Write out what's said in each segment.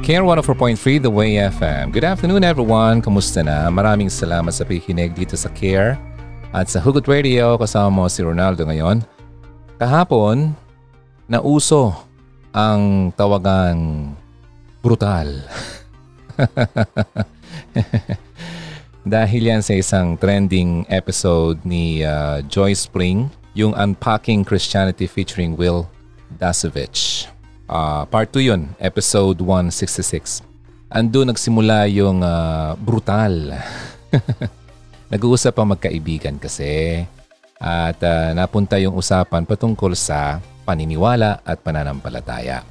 Care 104.3 The Way FM. Good afternoon everyone. Kamusta na? Maraming salamat sa pakikinig dito sa Care at sa Hugot Radio kasama mo si Ronaldo ngayon. Kahapon, nauso ang tawagang brutal. Dahil yan sa isang trending episode ni uh, Joy Spring, yung Unpacking Christianity featuring Will Dasovich. Uh, part 2 yun, episode 166. Ando nagsimula yung uh, brutal. Nag-uusap ang magkaibigan kasi at uh, napunta yung usapan patungkol sa paniniwala at pananampalataya.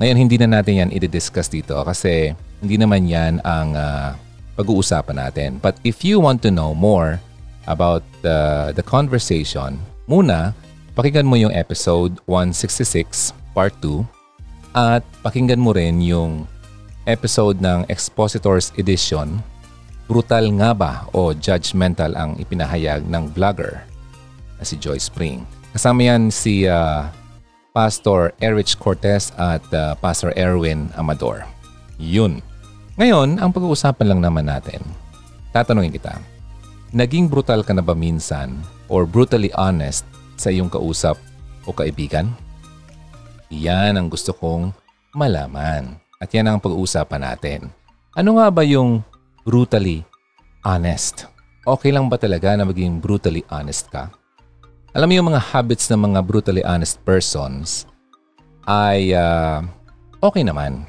Ngayon hindi na natin yan i-discuss dito kasi hindi naman yan ang uh, pag-uusapan natin. But if you want to know more about the, the conversation, muna pakinggan mo yung episode 166 part 2 at pakinggan mo rin yung episode ng Expositors Edition, Brutal nga ba o judgmental ang ipinahayag ng vlogger na si Joy Spring. Kasama yan si uh, Pastor Erich Cortez at uh, Pastor Erwin Amador. Yun. Ngayon, ang pag-uusapan lang naman natin, tatanungin kita, naging brutal ka na ba minsan or brutally honest sa iyong kausap o kaibigan? Yan ang gusto kong malaman. At yan ang pag-uusapan natin. Ano nga ba yung brutally honest? Okay lang ba talaga na maging brutally honest ka? Alam mo yung mga habits ng mga brutally honest persons ay uh, okay naman.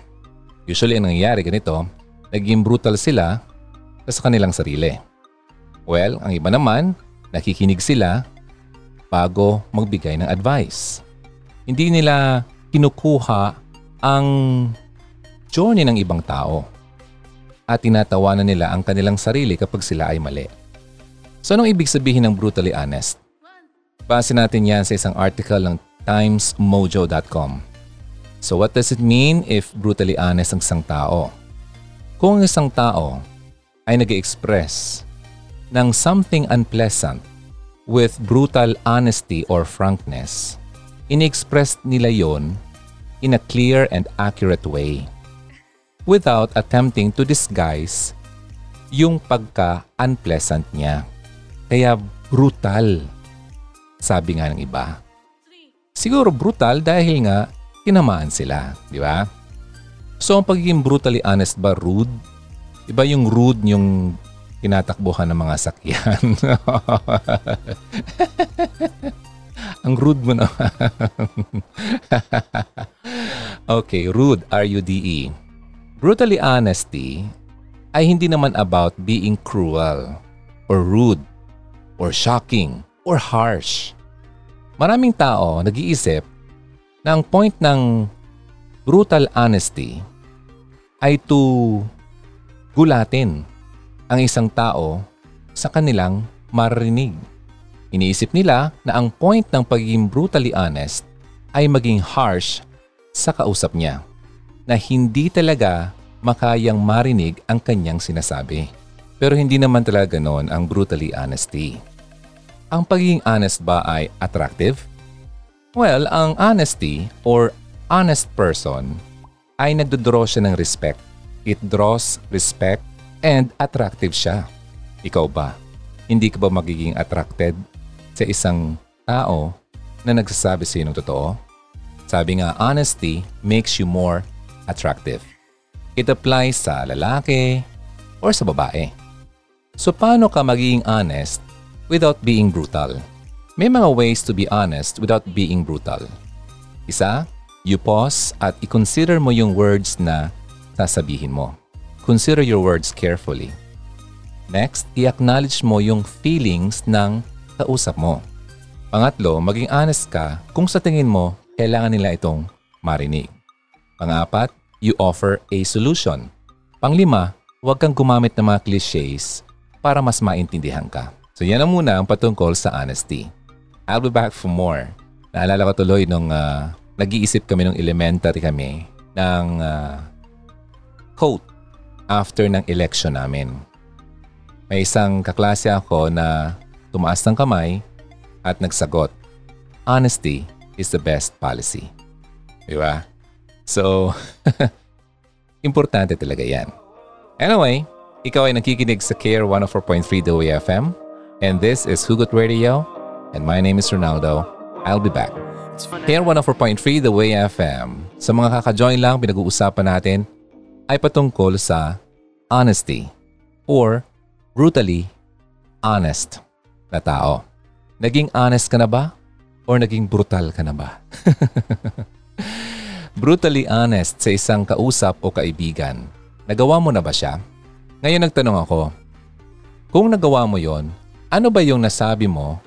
Usually ang nangyayari ganito, naging brutal sila sa kanilang sarili. Well, ang iba naman, nakikinig sila bago magbigay ng advice. Hindi nila kinukuha ang journey ng ibang tao at tinatawanan nila ang kanilang sarili kapag sila ay mali. So anong ibig sabihin ng brutally honest? Base natin yan sa isang article ng timesmojo.com. So what does it mean if brutally honest ang isang tao? Kung ang isang tao ay nag express ng something unpleasant with brutal honesty or frankness, in-express nila yon in a clear and accurate way without attempting to disguise yung pagka-unpleasant niya. Kaya brutal, sabi nga ng iba. Siguro brutal dahil nga tinamaan sila, di ba? So ang pagiging brutally honest ba rude? Iba yung rude yung tinatakbuhan ng mga sakyan. Ang rude mo naman. okay, rude, R-U-D-E. Brutally honesty ay hindi naman about being cruel or rude or shocking or harsh. Maraming tao nag-iisip na ang point ng brutal honesty ay to gulatin ang isang tao sa kanilang marinig. Iniisip nila na ang point ng pagiging brutally honest ay maging harsh sa kausap niya na hindi talaga makayang marinig ang kanyang sinasabi. Pero hindi naman talaga ganoon ang brutally honesty. Ang pagiging honest ba ay attractive? Well, ang honesty or honest person ay nagdodraw siya ng respect. It draws respect and attractive siya. Ikaw ba? Hindi ka ba magiging attracted sa isang tao na nagsasabi sa ng totoo? Sabi nga, honesty makes you more attractive. It applies sa lalaki or sa babae. So paano ka magiging honest without being brutal? May mga ways to be honest without being brutal. Isa, you pause at i-consider mo yung words na sasabihin mo. Consider your words carefully. Next, i-acknowledge mo yung feelings ng kausap mo. Pangatlo, maging honest ka kung sa tingin mo kailangan nila itong marinig. Pangapat, you offer a solution. Panglima, huwag kang gumamit ng mga cliches para mas maintindihan ka. So yan na muna ang patungkol sa honesty. I'll be back for more. Naalala ko tuloy nung uh, nag-iisip kami nung elementary kami ng uh, quote after ng election namin. May isang kaklase ako na tumaas ng kamay at nagsagot, Honesty is the best policy. Di ba? So, Importante talaga yan. Anyway, ikaw ay nakikinig sa Care 104.3 The Way FM and this is Hugot Radio and my name is Ronaldo. I'll be back. Care 104.3 The Way FM. Sa mga kaka-join lang, pinag-uusapan natin ay patungkol sa honesty or brutally honest na tao. Naging honest ka na ba? Or naging brutal ka na ba? brutally honest sa isang kausap o kaibigan. Nagawa mo na ba siya? Ngayon nagtanong ako, kung nagawa mo yon, ano ba yung nasabi mo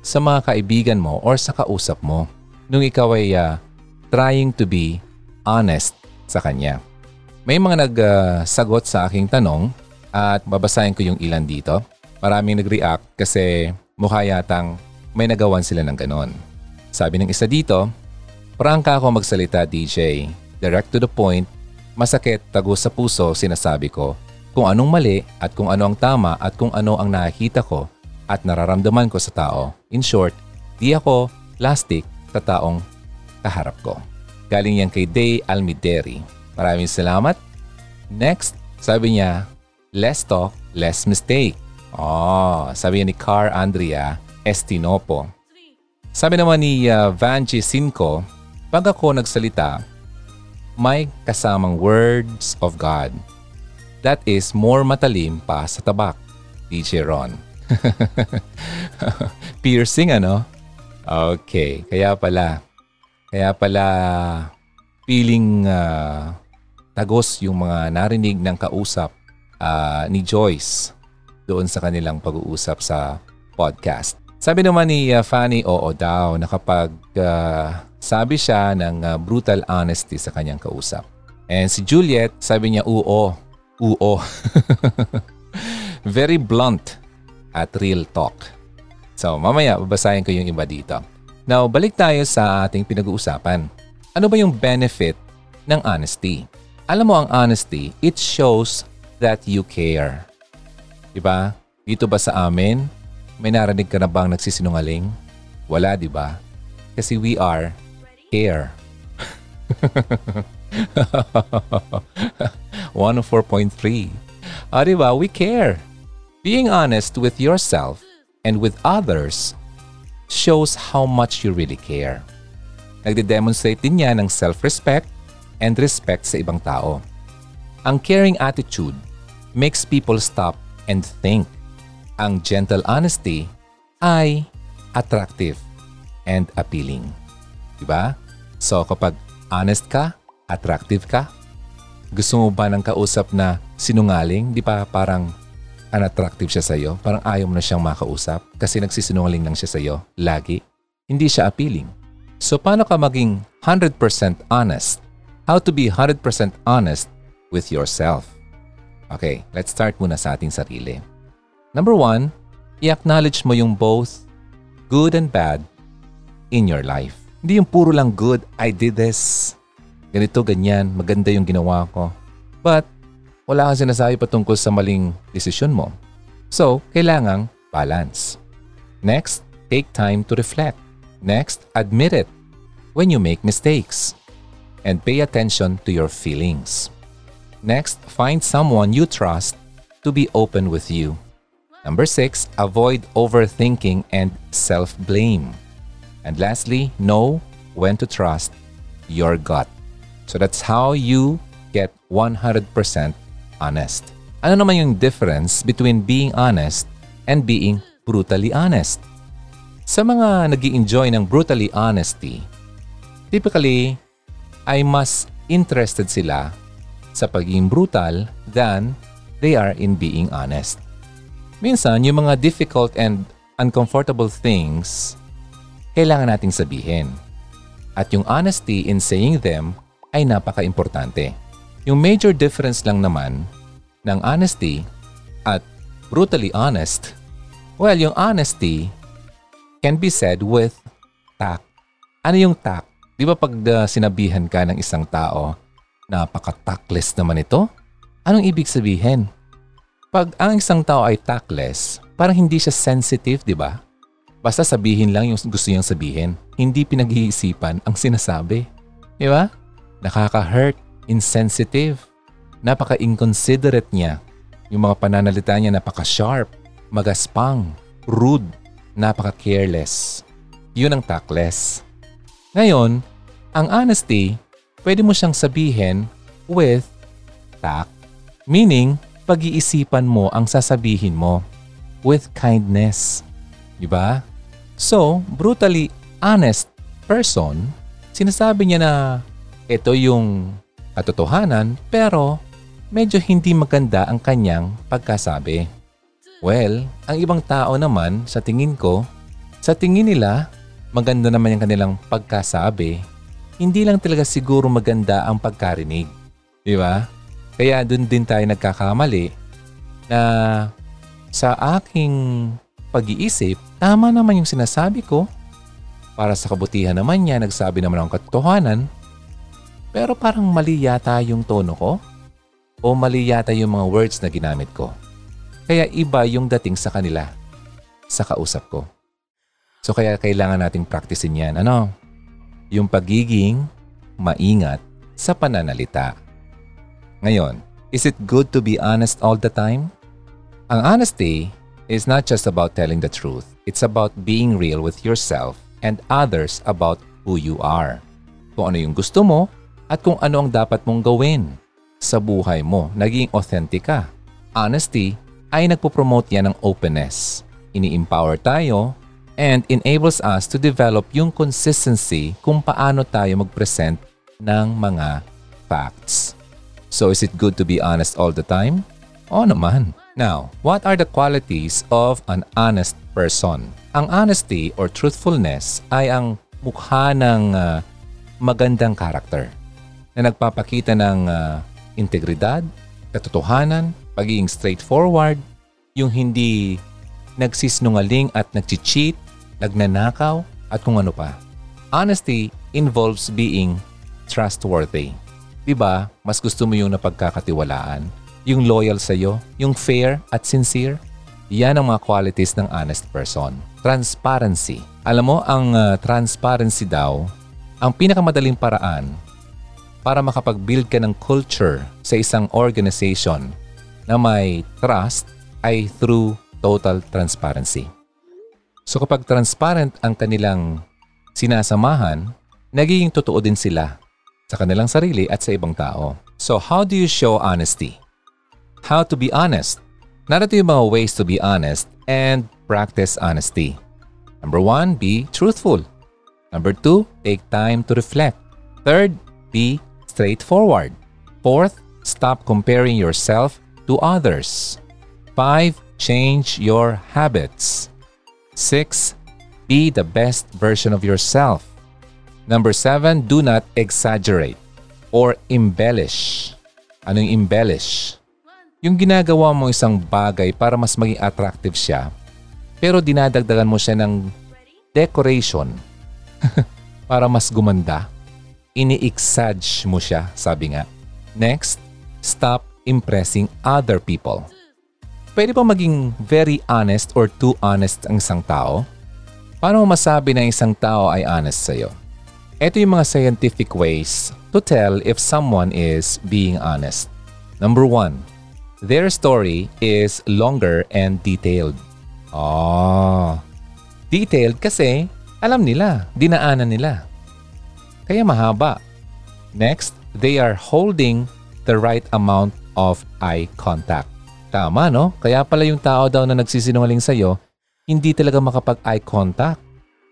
sa mga kaibigan mo or sa kausap mo nung ikaw ay uh, trying to be honest sa kanya? May mga nagsagot uh, sa aking tanong at babasahin ko yung ilan dito. Maraming nag-react kasi mukha yatang may nagawan sila ng ganon. Sabi ng isa dito, Prangka ako magsalita DJ. Direct to the point, masakit, tago sa puso sinasabi ko kung anong mali at kung ano ang tama at kung ano ang nakikita ko at nararamdaman ko sa tao. In short, di ako plastic sa taong kaharap ko. Galing yan kay Day Almideri. Maraming salamat. Next, sabi niya, less talk, less mistake. Oh, sabi ni Car Andrea Estinopo. Sabi naman ni uh, Vanji Cinco, pag ako nagsalita, may kasamang words of God that is more matalim pa sa tabak. DJ Ron. Piercing ano? Okay, kaya pala. Kaya pala feeling uh, tagos yung mga narinig ng kausap uh, ni Joyce doon sa kanilang pag-uusap sa podcast. Sabi naman ni uh, Fanny oo daw na kapag uh, sabi siya ng uh, brutal honesty sa kanyang kausap. And si Juliet, sabi niya oo uo. Very blunt at real talk. So mamaya babasahin ko yung iba dito. Now, balik tayo sa ating pinag-uusapan. Ano ba yung benefit ng honesty? Alam mo ang honesty, it shows that you care. Diba? Dito ba sa amin, may narinig ka na bang nagsisinungaling? Wala, di ba? Kasi we are care. 104.3. Ah, diba? We care. Being honest with yourself and with others shows how much you really care. Nagde-demonstrate din yan ng self-respect and respect sa ibang tao. Ang caring attitude makes people stop and think. Ang gentle honesty ay attractive and appealing. Diba? So kapag honest ka, attractive ka, gusto mo ba ng kausap na sinungaling? Di ba parang unattractive siya sa'yo? Parang ayaw mo na siyang makausap kasi nagsisinungaling lang siya sa'yo lagi? Hindi siya appealing. So paano ka maging 100% honest? How to be 100% honest with yourself? Okay, let's start muna sa ating sarili. Number one, i-acknowledge mo yung both good and bad in your life. Hindi yung puro lang good, I did this, ganito, ganyan, maganda yung ginawa ko. But, wala kang sinasabi patungkol sa maling desisyon mo. So, kailangang balance. Next, take time to reflect. Next, admit it when you make mistakes. And pay attention to your feelings. Next, find someone you trust to be open with you. Number six, avoid overthinking and self blame. And lastly, know when to trust your gut. So that's how you get 100% honest. Ano naman yung difference between being honest and being brutally honest? Sa mga nag enjoy ng brutally honesty, typically ay mas interested sila sa pagiging brutal than they are in being honest. Minsan, yung mga difficult and uncomfortable things, kailangan nating sabihin. At yung honesty in saying them ay napaka-importante. Yung major difference lang naman ng honesty at brutally honest, well, yung honesty can be said with tact. Ano yung tact? Di ba pag uh, sinabihan ka ng isang tao, napaka-tactless naman ito? Anong ibig sabihin? Pag ang isang tao ay tactless, parang hindi siya sensitive, di ba? Basta sabihin lang yung gusto niyang sabihin. Hindi pinag-iisipan ang sinasabi. Di ba? nakaka-hurt, insensitive. Napaka-inconsiderate niya. Yung mga pananalita niya napaka-sharp, magaspang, rude, napaka-careless. Yun ang tactless. Ngayon, ang honesty, pwede mo siyang sabihin with tact. Meaning, pag-iisipan mo ang sasabihin mo with kindness. Di ba? So, brutally honest person, sinasabi niya na ito yung katotohanan pero medyo hindi maganda ang kanyang pagkasabi. Well, ang ibang tao naman sa tingin ko, sa tingin nila, maganda naman yung kanilang pagkasabi hindi lang talaga siguro maganda ang pagkarinig. Di ba? Kaya doon din tayo nagkakamali na sa aking pag-iisip, tama naman yung sinasabi ko. Para sa kabutihan naman niya, nagsabi naman ang katotohanan. Pero parang mali yata yung tono ko o mali yata yung mga words na ginamit ko. Kaya iba yung dating sa kanila, sa kausap ko. So kaya kailangan nating practicein yan. Ano? Yung pagiging maingat sa pananalita. Ngayon, is it good to be honest all the time? Ang honesty is not just about telling the truth. It's about being real with yourself and others about who you are. Kung ano yung gusto mo at kung ano ang dapat mong gawin sa buhay mo. Naging authentic ka. Honesty ay nagpo-promote yan ng openness. Ini-empower tayo and enables us to develop yung consistency kung paano tayo mag-present ng mga facts. So is it good to be honest all the time? Oo naman. Now, what are the qualities of an honest person? Ang honesty or truthfulness ay ang mukha ng uh, magandang karakter na nagpapakita ng uh, integridad, katotohanan, pagiging straightforward, yung hindi nagsisinungaling at nagchi-cheat nagnanakaw, at kung ano pa. Honesty involves being trustworthy. Diba, mas gusto mo yung napagkakatiwalaan, yung loyal sa'yo, yung fair at sincere? Yan ang mga qualities ng honest person. Transparency. Alam mo, ang uh, transparency daw, ang pinakamadaling paraan para makapag-build ka ng culture sa isang organization na may trust ay through total transparency. So kapag transparent ang kanilang sinasamahan, nagiging totoo din sila sa kanilang sarili at sa ibang tao. So how do you show honesty? How to be honest? Narito yung mga ways to be honest and practice honesty. Number one, be truthful. Number two, take time to reflect. Third, be straightforward. Fourth, stop comparing yourself to others. Five, change your habits. 6. Be the best version of yourself. Number 7. Do not exaggerate or embellish. Ano yung embellish? Yung ginagawa mo isang bagay para mas maging attractive siya, pero dinadagdagan mo siya ng decoration para mas gumanda. Ini-exage mo siya, sabi nga. Next, stop impressing other people. Pwede ba maging very honest or too honest ang isang tao? Paano masabi na isang tao ay honest sa'yo? Ito yung mga scientific ways to tell if someone is being honest. Number one, their story is longer and detailed. Oh, detailed kasi alam nila, dinaanan nila. Kaya mahaba. Next, they are holding the right amount of eye contact. Tama, no? Kaya pala yung tao daw na nagsisinungaling sa'yo, hindi talaga makapag-eye contact.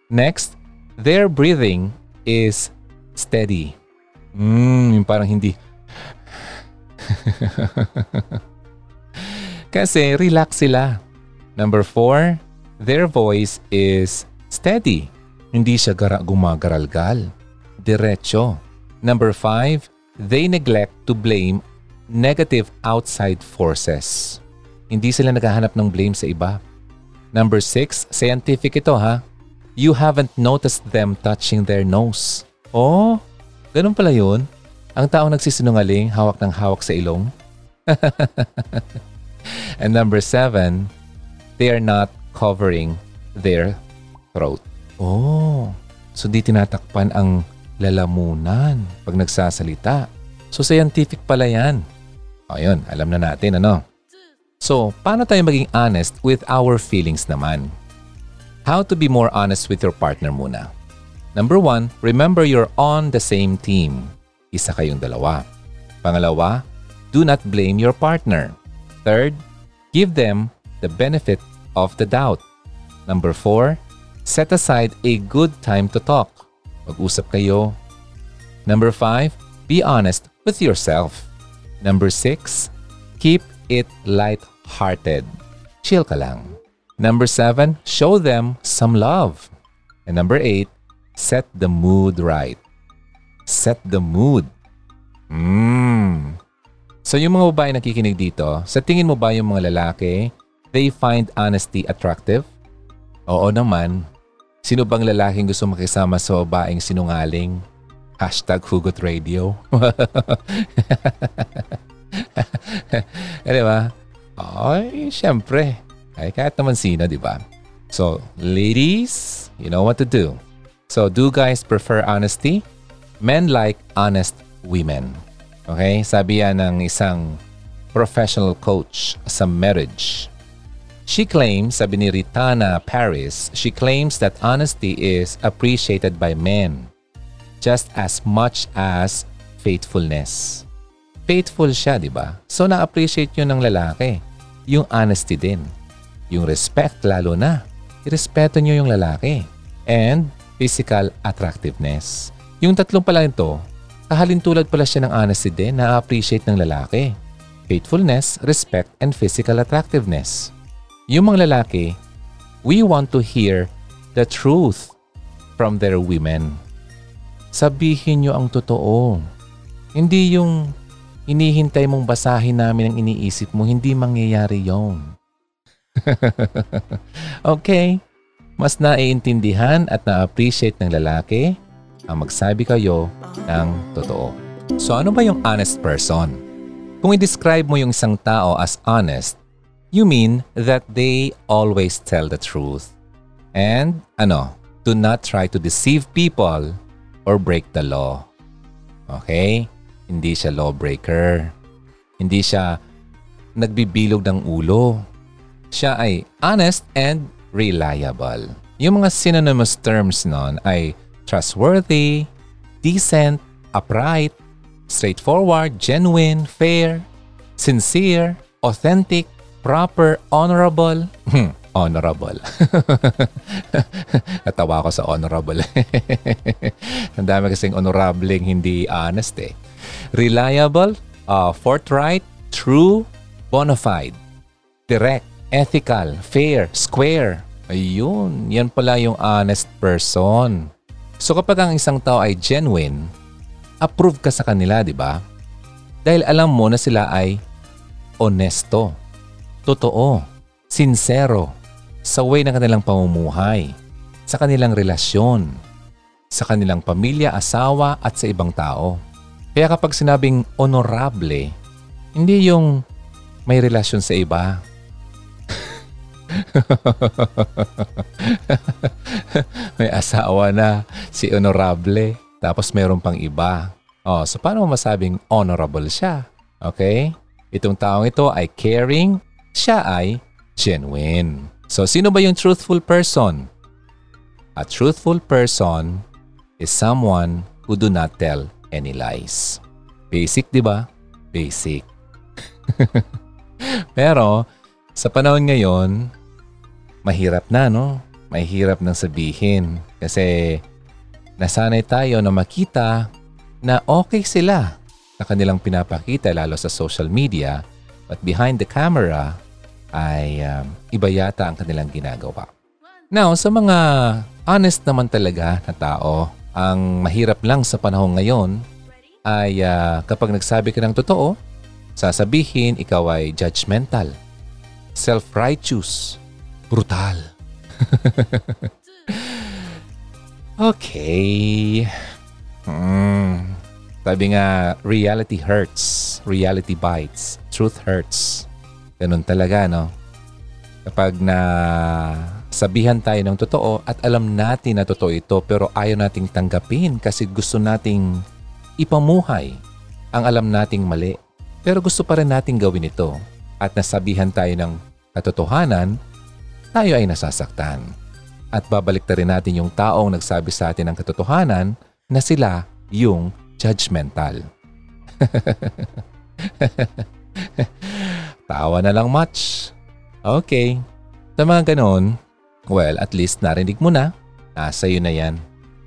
Next, their breathing is steady. Hmm, yung parang hindi. Kasi relax sila. Number four, their voice is steady. Hindi siya gara- gumagaralgal. Diretso. Number five, they neglect to blame negative outside forces. Hindi sila naghahanap ng blame sa iba. Number six, scientific ito ha. You haven't noticed them touching their nose. Oh, ganun pala yun. Ang taong nagsisinungaling, hawak ng hawak sa ilong. And number seven, they are not covering their throat. Oh, so di tinatakpan ang lalamunan pag nagsasalita. So scientific pala yan. Ayun, alam na natin ano. So, paano tayo maging honest with our feelings naman? How to be more honest with your partner muna. Number one, remember you're on the same team. Isa kayong dalawa. Pangalawa, do not blame your partner. Third, give them the benefit of the doubt. Number four, set aside a good time to talk. Mag-usap kayo. Number five, be honest with yourself. Number six, keep it light-hearted. Chill ka lang. Number seven, show them some love. And number eight, set the mood right. Set the mood. Mmm. So yung mga babae nakikinig dito, sa tingin mo ba yung mga lalaki, they find honesty attractive? Oo naman. Sino bang lalaking gusto makisama sa babaeng sinungaling? Hashtag Hugot Radio. eh, di ba? Ay, syempre. Ay, kahit naman sino, di ba? So, ladies, you know what to do. So, do guys prefer honesty? Men like honest women. Okay? Sabi yan ng isang professional coach sa marriage. She claims, sabi ni Ritana Paris, she claims that honesty is appreciated by men just as much as faithfulness faithful siya, di ba? So na-appreciate yun ng lalaki. Yung honesty din. Yung respect lalo na. Irespeto nyo yung lalaki. And physical attractiveness. Yung tatlong pala ito, kahalintulad pala siya ng honesty din na appreciate ng lalaki. Faithfulness, respect, and physical attractiveness. Yung mga lalaki, we want to hear the truth from their women. Sabihin nyo ang totoo. Hindi yung Inihintay mong basahin namin ang iniisip mo, hindi mangyayari yon. okay, mas naiintindihan at na-appreciate ng lalaki ang magsabi kayo ng totoo. So ano ba yung honest person? Kung i-describe mo yung isang tao as honest, you mean that they always tell the truth. And ano, do not try to deceive people or break the law. Okay? Hindi siya lawbreaker. Hindi siya nagbibilog ng ulo. Siya ay honest and reliable. Yung mga synonymous terms nun ay trustworthy, decent, upright, straightforward, genuine, fair, sincere, authentic, proper, honorable. Hmm, honorable. Natawa ko sa honorable. Ang dami kasing honorableng hindi honest eh reliable, uh, forthright, true, bona fide, direct, ethical, fair, square. Ayun, yan pala yung honest person. So kapag ang isang tao ay genuine, approve ka sa kanila, di ba? Dahil alam mo na sila ay honesto, totoo, sincero, sa way ng kanilang pamumuhay, sa kanilang relasyon, sa kanilang pamilya, asawa at sa ibang tao. Kaya kapag sinabing honorable, hindi yung may relasyon sa iba. may asawa na si honorable tapos meron pang iba. Oh, so paano masabing honorable siya? Okay? Itong taong ito ay caring, siya ay genuine. So sino ba yung truthful person? A truthful person is someone who do not tell any lies. Basic, di ba? Basic. Pero, sa panahon ngayon, mahirap na, no? Mahirap nang sabihin. Kasi, nasanay tayo na makita na okay sila sa kanilang pinapakita, lalo sa social media. But behind the camera, ay um, iba yata ang kanilang ginagawa. Now, sa mga honest naman talaga na tao, ang mahirap lang sa panahon ngayon ay uh, kapag nagsabi ka ng totoo, sasabihin ikaw ay judgmental, self-righteous, brutal. okay. Hmm. Sabi nga, reality hurts. Reality bites. Truth hurts. Ganun talaga, no? Kapag na sabihan tayo ng totoo at alam natin na totoo ito pero ayaw nating tanggapin kasi gusto nating ipamuhay ang alam nating mali. pero gusto pa rin natin gawin ito at nasabihan tayo ng katotohanan, tayo ay nasasaktan. At babalik na rin natin yung taong nagsabi sa atin ng katotohanan na sila yung judgmental. Tawa na lang much. Okay. Sa mga ganon, well, at least narinig mo na. Nasa iyo na yan.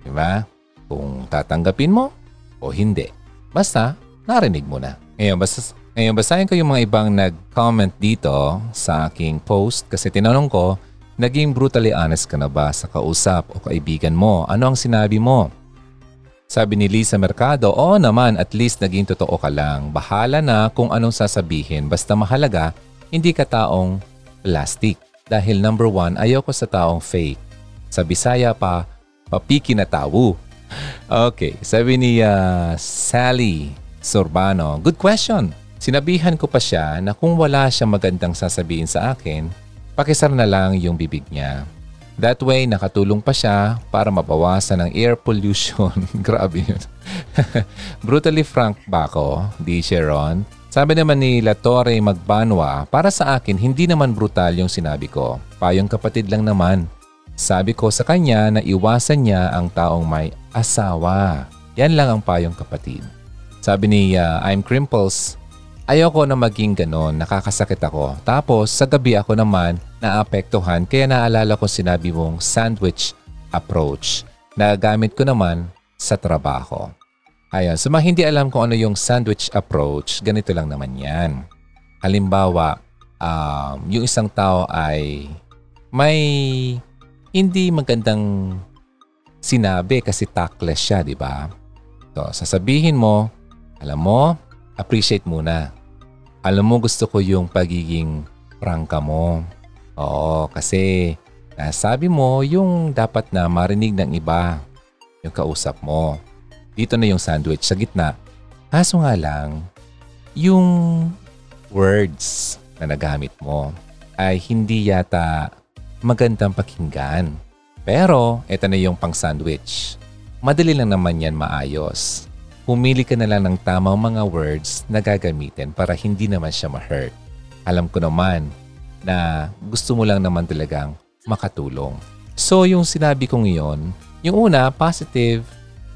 Diba? Kung tatanggapin mo o hindi. Basta, narinig mo na. Ngayon, basta, ngayon basahin ko yung mga ibang nag-comment dito sa aking post kasi tinanong ko, naging brutally honest ka na ba sa kausap o kaibigan mo? Ano ang sinabi mo? Sabi ni Lisa Mercado, oo naman at least naging totoo ka lang. Bahala na kung anong sasabihin basta mahalaga, hindi ka taong plastic. Dahil number one, ayoko sa taong fake. Sa Bisaya pa, papiki na tawo. Okay, sabi ni uh, Sally Sorbano, good question. Sinabihan ko pa siya na kung wala siya magandang sasabihin sa akin, pakisar na lang yung bibig niya. That way, nakatulong pa siya para mabawasan ang air pollution. Grabe yun. Brutally frank ba ako, di Sharon? Sabi naman ni Latore Magbanwa, para sa akin, hindi naman brutal yung sinabi ko. Payong kapatid lang naman. Sabi ko sa kanya na iwasan niya ang taong may asawa. Yan lang ang payong kapatid. Sabi ni uh, I'm Crimples, Ayoko na maging ganon, nakakasakit ako. Tapos sa gabi ako naman naapektuhan kaya naalala ko sinabi mong sandwich approach na gamit ko naman sa trabaho. Ayan, so mga hindi alam kung ano yung sandwich approach, ganito lang naman yan. Halimbawa, um, yung isang tao ay may hindi magandang sinabi kasi tactless siya, di ba? So, sasabihin mo, alam mo, appreciate muna. Alam mo gusto ko yung pagiging prangka mo. Oo, kasi sabi mo yung dapat na marinig ng iba, yung kausap mo. Dito na yung sandwich sa gitna. Kaso nga lang, yung words na nagamit mo ay hindi yata magandang pakinggan. Pero, ito na yung pang sandwich. Madali lang naman yan maayos pumili ka na lang ng tamang mga words na gagamitin para hindi naman siya ma-hurt. Alam ko naman na gusto mo lang naman talagang makatulong. So yung sinabi kong iyon, yung una, positive.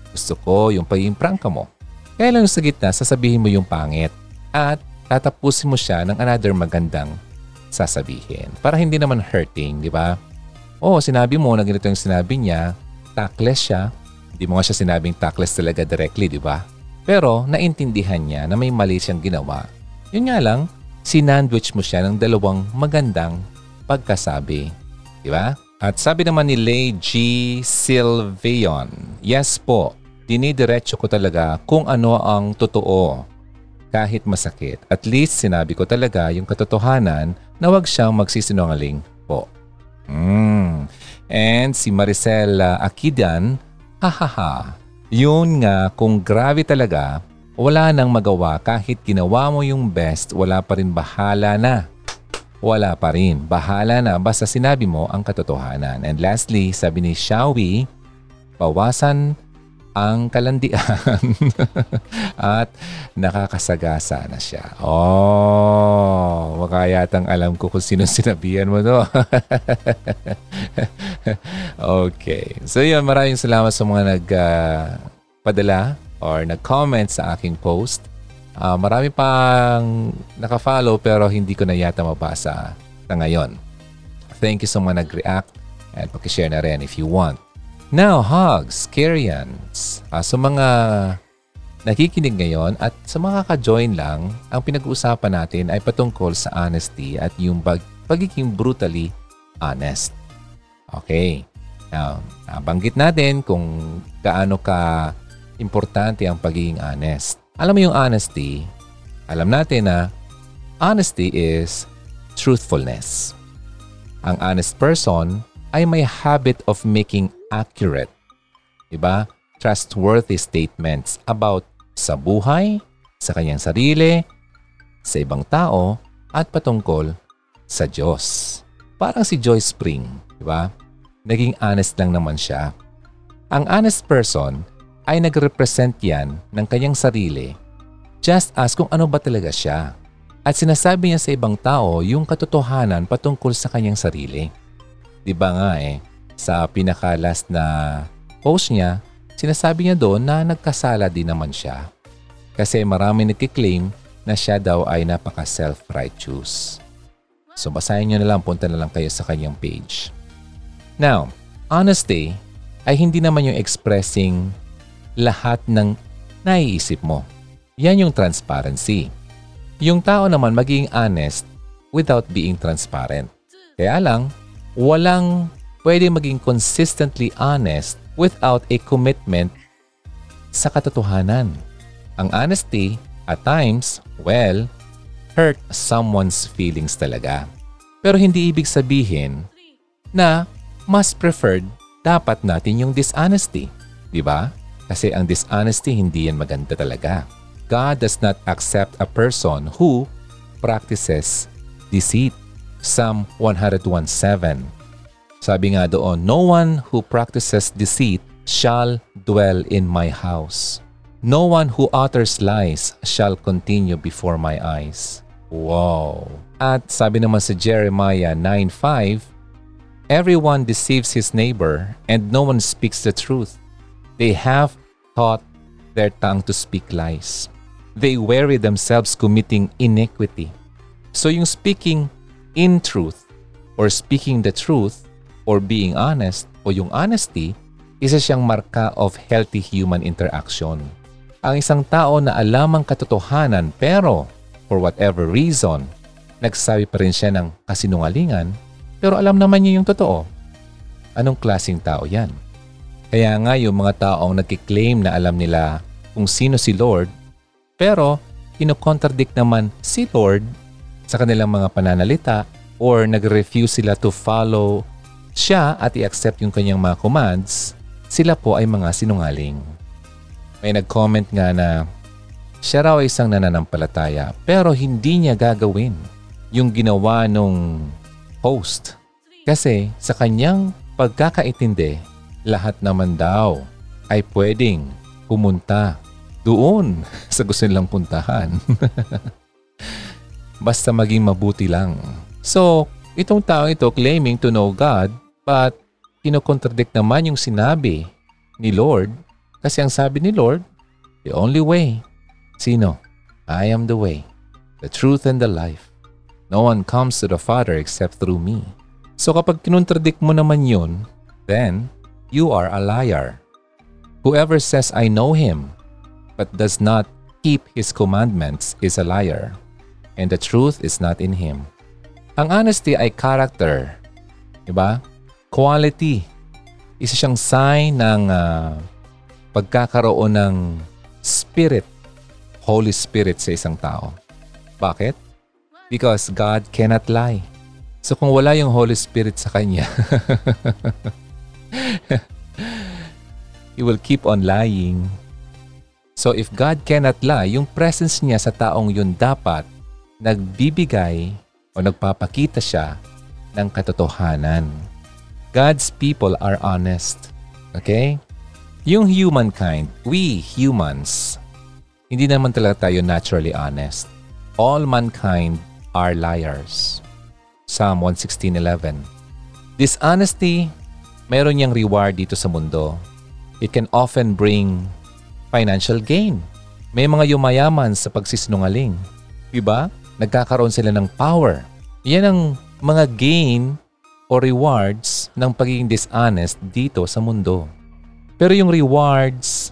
Gusto ko yung pagiging prangka mo. Kaya lang sa gitna, sasabihin mo yung pangit. At tatapusin mo siya ng another magandang sasabihin. Para hindi naman hurting, di ba? Oo, sinabi mo na ganito yung sinabi niya, tactless siya, hindi mo nga siya sinabing tactless talaga directly, di ba? Pero naintindihan niya na may mali siyang ginawa. Yun nga lang, sinandwich mo siya ng dalawang magandang pagkasabi. Di ba? At sabi naman ni Lay G. Silveon, Yes po, dinidiretso ko talaga kung ano ang totoo. Kahit masakit, at least sinabi ko talaga yung katotohanan na wag siyang magsisinungaling po. Mm. And si Maricel Akidan, Hahaha. Yun nga, kung grabe talaga, wala nang magawa kahit ginawa mo yung best, wala pa rin bahala na. Wala pa rin. Bahala na basta sinabi mo ang katotohanan. And lastly, sabi ni Xiaowi, bawasan ang kalandian at nakakasagasa na siya. Oh, makayatang alam ko kung sino sinabihan mo to. okay. So yun, maraming salamat sa mga nagpadala uh, or nag-comment sa aking post. Uh, marami pang naka-follow pero hindi ko na yata mabasa na ngayon. Thank you sa mga nag-react and pakishare na rin if you want. Now, hugs, Karians. Uh, sa mga nakikinig ngayon at sa mga ka-join lang, ang pinag-uusapan natin ay patungkol sa honesty at yung pag pagiging brutally honest. Okay. Now, banggit natin kung gaano ka importante ang pagiging honest. Alam mo yung honesty, alam natin na honesty is truthfulness. Ang honest person ay may habit of making accurate, diba? trustworthy statements about sa buhay, sa kanyang sarili, sa ibang tao, at patungkol sa Diyos. Parang si Joyce Spring, di ba? Naging honest lang naman siya. Ang honest person ay nagrepresent yan ng kanyang sarili just ask kung ano ba talaga siya. At sinasabi niya sa ibang tao yung katotohanan patungkol sa kanyang sarili. Di ba nga eh, sa pinaka-last na post niya, sinasabi niya doon na nagkasala din naman siya. Kasi marami nagkiklaim na siya daw ay napaka self-righteous. So basahin niyo na lang, punta na lang kayo sa kanyang page. Now, honesty ay hindi naman yung expressing lahat ng naiisip mo. Yan yung transparency. Yung tao naman maging honest without being transparent. Kaya lang, walang pwede maging consistently honest without a commitment sa katotohanan. Ang honesty, at times, well, hurt someone's feelings talaga. Pero hindi ibig sabihin na mas preferred dapat natin yung dishonesty. Di ba? Kasi ang dishonesty hindi yan maganda talaga. God does not accept a person who practices deceit. Psalm 101.7 Sabi nga doon, No one who practices deceit shall dwell in my house. No one who utters lies shall continue before my eyes. Wow! At sabi naman sa Jeremiah 9.5, Everyone deceives his neighbor and no one speaks the truth. They have taught their tongue to speak lies they weary themselves committing iniquity. So yung speaking in truth or speaking the truth or being honest o yung honesty, isa siyang marka of healthy human interaction. Ang isang tao na alam ang katotohanan pero for whatever reason, nagsabi pa rin siya ng kasinungalingan pero alam naman niya yung totoo. Anong klasing tao yan? Kaya nga yung mga taong nagkiklaim na alam nila kung sino si Lord pero kinocontradict naman si Lord sa kanilang mga pananalita or nag-refuse sila to follow siya at i-accept yung kanyang mga commands, sila po ay mga sinungaling. May nag-comment nga na siya raw ay isang nananampalataya pero hindi niya gagawin yung ginawa nung host. Kasi sa kanyang pagkakaintindi, lahat naman daw ay pwedeng pumunta doon sa gusto nilang puntahan. Basta maging mabuti lang. So, itong tao ito claiming to know God but kinokontradict naman yung sinabi ni Lord kasi ang sabi ni Lord, the only way. Sino? I am the way, the truth and the life. No one comes to the Father except through me. So kapag kinontradict mo naman yun, then you are a liar. Whoever says I know Him but does not keep his commandments is a liar, and the truth is not in him. Ang honesty ay character. Diba? Quality. Isa siyang sign ng uh, pagkakaroon ng spirit, Holy Spirit sa isang tao. Bakit? Because God cannot lie. So kung wala yung Holy Spirit sa kanya, he will keep on lying So if God cannot lie, yung presence niya sa taong yun dapat nagbibigay o nagpapakita siya ng katotohanan. God's people are honest. Okay? Yung humankind, we humans, hindi naman talaga tayo naturally honest. All mankind are liars. Psalm 116.11 Dishonesty, meron niyang reward dito sa mundo. It can often bring financial gain. May mga yumayaman sa pagsisinungaling. Diba? Nagkakaroon sila ng power. Yan ang mga gain o rewards ng pagiging dishonest dito sa mundo. Pero yung rewards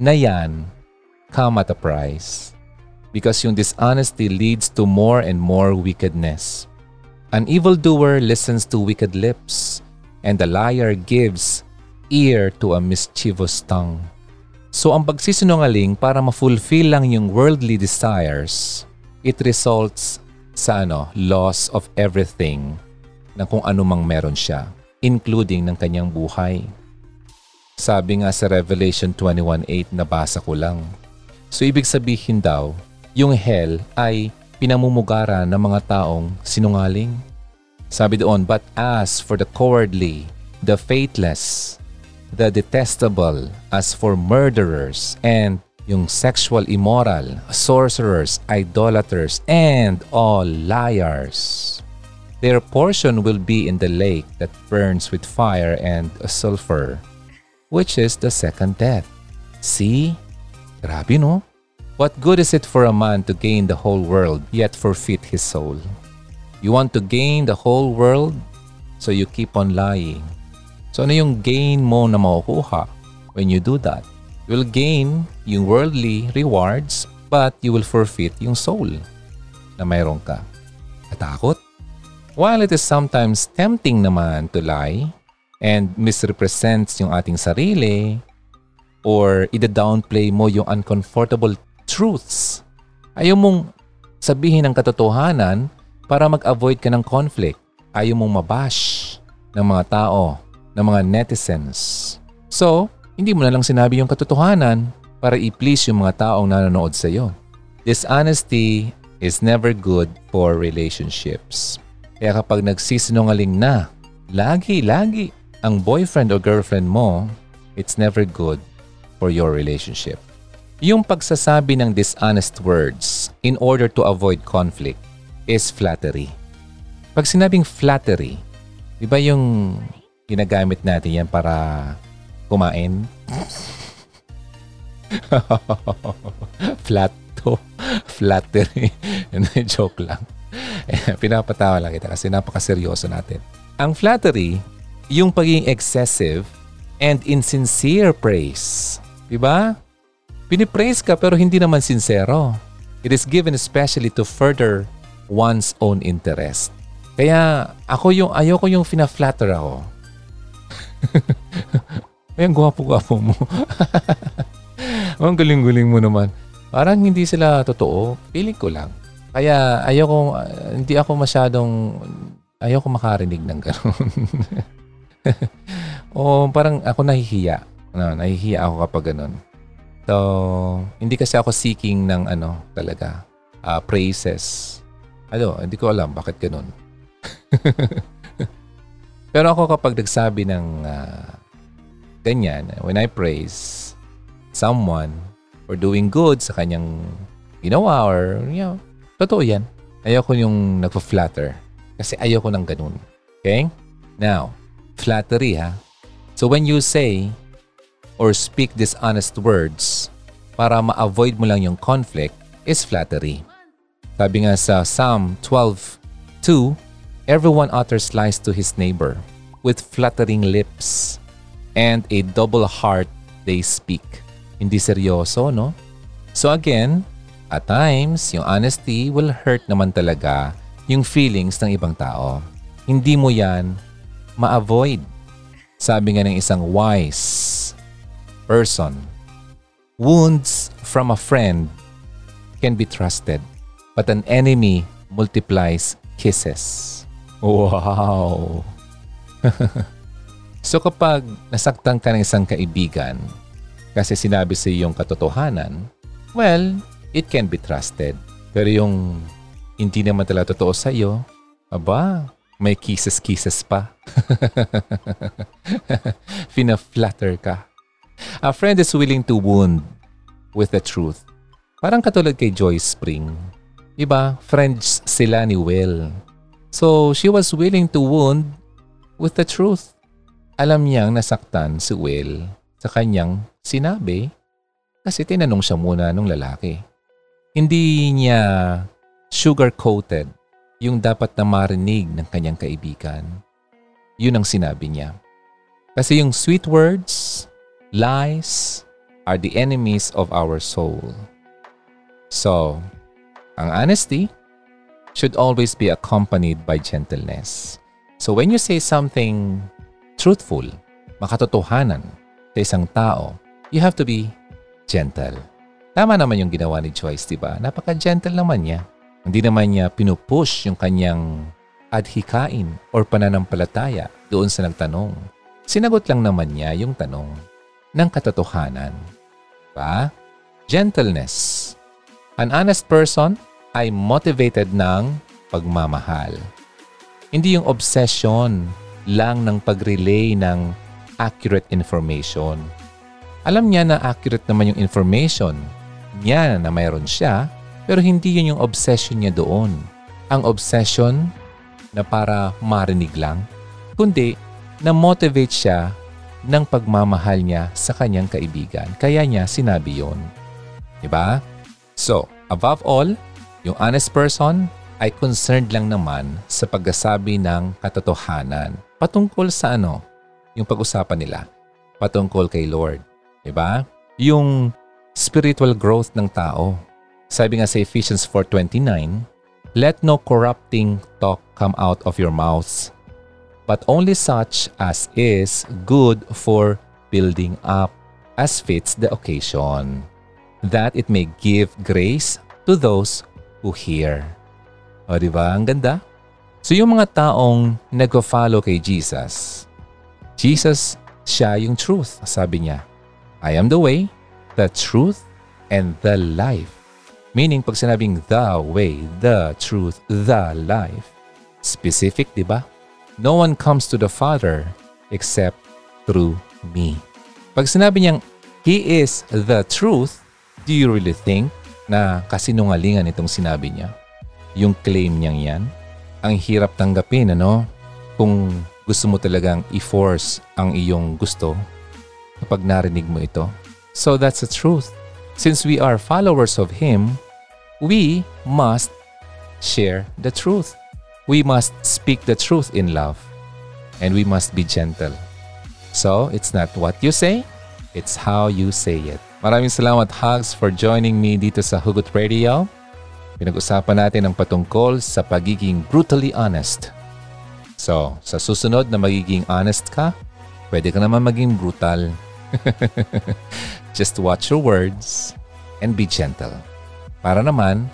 na yan come at a price. Because yung dishonesty leads to more and more wickedness. An evildoer listens to wicked lips, and the liar gives ear to a mischievous tongue. So ang pagsisinungaling para ma-fulfill lang yung worldly desires, it results sa ano, loss of everything ng kung ano mang meron siya, including ng kanyang buhay. Sabi nga sa Revelation 21.8 na basa ko lang. So ibig sabihin daw, yung hell ay pinamumugara ng mga taong sinungaling. Sabi doon, But as for the cowardly, the faithless, the detestable as for murderers and yung sexual immoral, sorcerers, idolaters, and all liars. Their portion will be in the lake that burns with fire and sulfur, which is the second death. See? Grabe no? What good is it for a man to gain the whole world yet forfeit his soul? You want to gain the whole world, so you keep on lying. So ano yung gain mo na makukuha when you do that? You will gain yung worldly rewards but you will forfeit yung soul na mayroon ka. Natakot? While it is sometimes tempting naman to lie and misrepresents yung ating sarili or ida-downplay mo yung uncomfortable truths. Ayaw mong sabihin ang katotohanan para mag-avoid ka ng conflict. Ayaw mong mabash ng mga tao, ng mga netizens. So, hindi mo na lang sinabi yung katotohanan para i-please yung mga taong nanonood sa iyo. Dishonesty is never good for relationships. Kaya kapag nagsisinungaling na, lagi-lagi ang boyfriend o girlfriend mo, it's never good for your relationship. Yung pagsasabi ng dishonest words in order to avoid conflict is flattery. Pag sinabing flattery, di ba yung ginagamit natin yan para kumain? Flat. Flattery. Joke lang. Pinapatawa lang kita kasi napakaseryoso natin. Ang flattery, yung pagiging excessive and insincere praise. Di ba? Pinipraise ka pero hindi naman sincero. It is given especially to further one's own interest. Kaya ako yung, ayoko yung fina-flatter ako. Ay, ang gwapo-gwapo mo. ang galing-galing mo naman. Parang hindi sila totoo. Feeling ko lang. Kaya ayoko, hindi ako masyadong, ayoko makarinig ng gano'n. o parang ako nahihiya. No, nahihiya ako kapag gano'n. So, hindi kasi ako seeking ng ano talaga, uh, praises. Ano, hindi ko alam bakit ganun. Pero ako kapag nagsabi ng uh, ganyan, when I praise someone for doing good sa kanyang ginawa or, you know, totoo yan. Ayoko yung nagpa-flatter. Kasi ayoko ng ganun. Okay? Now, flattery ha. So when you say, or speak dishonest words para ma-avoid mo lang yung conflict is flattery. Sabi nga sa Psalm 12:2, Everyone utters lies to his neighbor with flattering lips and a double heart they speak. Hindi seryoso, no? So again, at times, yung honesty will hurt naman talaga yung feelings ng ibang tao. Hindi mo yan ma-avoid. Sabi nga ng isang wise person. Wounds from a friend can be trusted, but an enemy multiplies kisses. Wow! so kapag nasaktan ka ng isang kaibigan kasi sinabi sa yung katotohanan, well, it can be trusted. Pero yung hindi naman talaga totoo sa iyo, aba, may kisses-kisses pa. Fina-flatter ka. A friend is willing to wound with the truth. Parang katulad kay Joyce Spring. Diba? Friends sila ni Will. So, she was willing to wound with the truth. Alam niyang nasaktan si Will sa kanyang sinabi kasi tinanong siya muna nung lalaki. Hindi niya sugar-coated yung dapat na marinig ng kanyang kaibigan. Yun ang sinabi niya. Kasi yung sweet words, Lies are the enemies of our soul. So, ang honesty should always be accompanied by gentleness. So when you say something truthful, makatotohanan sa isang tao, you have to be gentle. Tama naman yung ginawa ni Joyce, di ba? Napaka-gentle naman niya. Hindi naman niya pinupush yung kanyang adhikain or pananampalataya doon sa nagtanong. Sinagot lang naman niya yung tanong ng katotohanan. Pa? Gentleness. An honest person ay motivated ng pagmamahal. Hindi yung obsession lang ng pag-relay ng accurate information. Alam niya na accurate naman yung information niya na mayroon siya, pero hindi yun yung obsession niya doon. Ang obsession na para marinig lang, kundi na-motivate siya ng pagmamahal niya sa kanyang kaibigan. Kaya niya sinabi yon. Diba? So, above all, yung honest person ay concerned lang naman sa pagkasabi ng katotohanan patungkol sa ano, yung pag-usapan nila, patungkol kay Lord. Diba? Yung spiritual growth ng tao. Sabi nga sa Ephesians 4.29, Let no corrupting talk come out of your mouths, but only such as is good for building up, as fits the occasion, that it may give grace to those who hear. O di ba? Ang ganda. So yung mga taong nag-follow kay Jesus, Jesus, siya yung truth, sabi niya. I am the way, the truth, and the life. Meaning, pag sinabing the way, the truth, the life, specific, di ba? No one comes to the Father except through me. Pag sinabi niyang, He is the truth, do you really think na kasinungalingan itong sinabi niya? Yung claim niyang yan? Ang hirap tanggapin, ano? Kung gusto mo talagang i-force ang iyong gusto kapag narinig mo ito. So that's the truth. Since we are followers of Him, we must share the truth. We must speak the truth in love. And we must be gentle. So, it's not what you say, it's how you say it. Maraming salamat, Hugs, for joining me dito sa Hugot Radio. Pinag-usapan natin ang patungkol sa pagiging brutally honest. So, sa susunod na magiging honest ka, pwede ka naman maging brutal. Just watch your words and be gentle. Para naman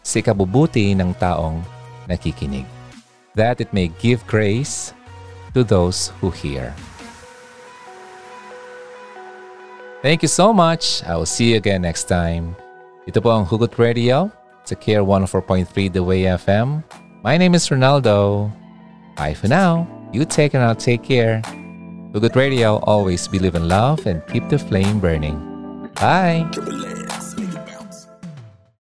sa ikabubuti ng taong nakikinig. That it may give grace to those who hear. Thank you so much. I will see you again next time. Ito po ang Hugot Radio sa Care 104.3 The Way FM. My name is Ronaldo. Bye for now. You take and I'll take care. Hugot Radio, always believe in love and keep the flame burning. Bye.